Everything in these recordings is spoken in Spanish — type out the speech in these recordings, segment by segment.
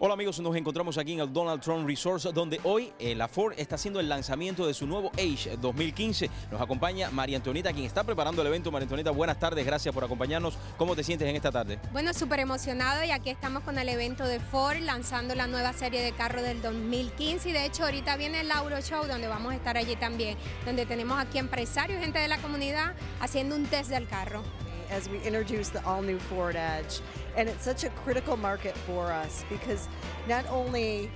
Hola amigos, nos encontramos aquí en el Donald Trump Resource donde hoy eh, la Ford está haciendo el lanzamiento de su nuevo Age 2015. Nos acompaña María Antonieta, quien está preparando el evento. María Antonieta, buenas tardes, gracias por acompañarnos. ¿Cómo te sientes en esta tarde? Bueno, súper emocionado y aquí estamos con el evento de Ford lanzando la nueva serie de carros del 2015 y de hecho ahorita viene el Lauro Show donde vamos a estar allí también, donde tenemos aquí empresarios, gente de la comunidad haciendo un test del carro. As we introduce the all new Ford Edge. And it's such a critical market for us because not only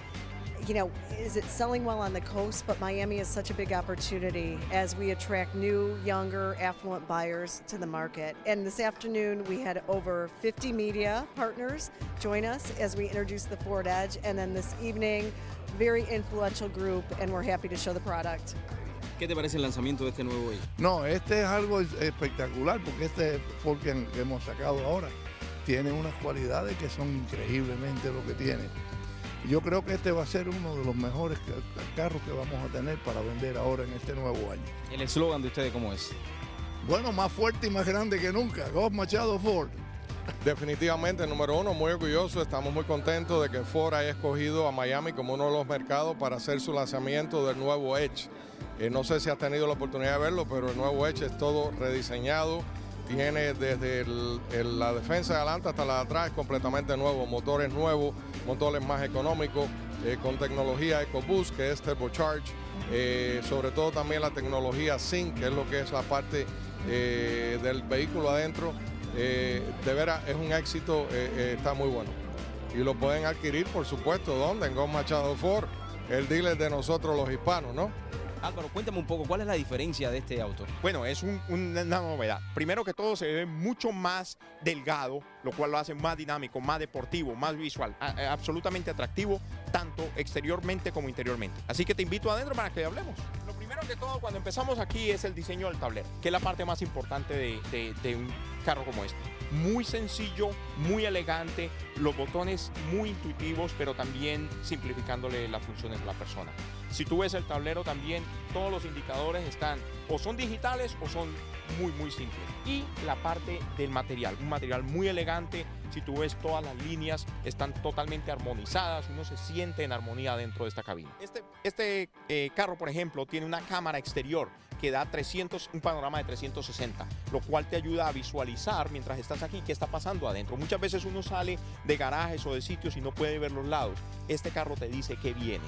you know, is it selling well on the coast, but Miami is such a big opportunity as we attract new, younger, affluent buyers to the market. And this afternoon, we had over 50 media partners join us as we introduce the Ford Edge. And then this evening, very influential group, and we're happy to show the product. ¿Qué te parece el lanzamiento de este nuevo Age? No, este es algo espectacular porque este Ford que, hemos sacado ahora tiene unas cualidades que son increíblemente lo que tiene. Yo creo que este va a ser uno de los mejores carros que vamos a tener para vender ahora en este nuevo año. ¿El eslogan de ustedes cómo es? Bueno, más fuerte y más grande que nunca. Go Machado Ford. Definitivamente, número uno, muy orgulloso, estamos muy contentos de que Ford haya escogido a Miami como uno de los mercados para hacer su lanzamiento del nuevo Edge. Eh, no sé si has tenido la oportunidad de verlo, pero el nuevo Edge es todo rediseñado. Tiene desde la defensa de adelante hasta la de atrás completamente nuevo. Motores nuevos, motores más económicos, eh, con tecnología EcoBoost, que es TurboCharge. Eh, sobre todo también la tecnología Sync, que es lo que es la parte del vehículo adentro. de veras es un éxito, está muy bueno. Y lo pueden adquirir, por supuesto, ¿dónde? En Go Machado Ford, el dealer de nosotros los hispanos, ¿no? Álvaro, cuéntame un poco, ¿cuál es la diferencia de este auto? Bueno, es una novedad. Primero que todo se ve mucho más delgado, lo cual lo hace más dinámico, más deportivo, más visual, absolutamente atractivo, tanto exteriormente como interiormente. Así que te invito adentro para que hablemos. Lo primero que todo, cuando empezamos aquí, es el diseño del tablero, que es la parte más importante de un carro como este muy sencillo, muy elegante, los botones muy intuitivos, pero también simplificándole las funciones a la persona. Si tú ves el tablero también, todos los indicadores están o son digitales o son muy muy simples. Y la parte del material, un material muy elegante, si tú ves todas las líneas están totalmente armonizadas, uno se siente en armonía dentro de esta cabina. Este, este eh, carro, por ejemplo, tiene una cámara exterior que da 300, un panorama de 360, lo cual te ayuda a visualizar mientras estás aquí qué está pasando adentro. Muchas veces uno sale de garajes o de sitios y no puede ver los lados. Este carro te dice qué viene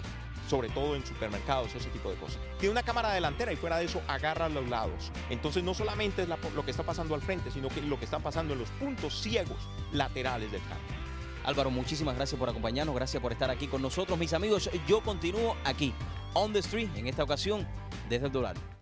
sobre todo en supermercados, ese tipo de cosas. Tiene una cámara delantera y fuera de eso agarra los lados. Entonces no solamente es lo que está pasando al frente, sino que lo que está pasando en los puntos ciegos laterales del carro. Álvaro, muchísimas gracias por acompañarnos, gracias por estar aquí con nosotros, mis amigos. Yo continúo aquí, on the street, en esta ocasión, desde el dólar.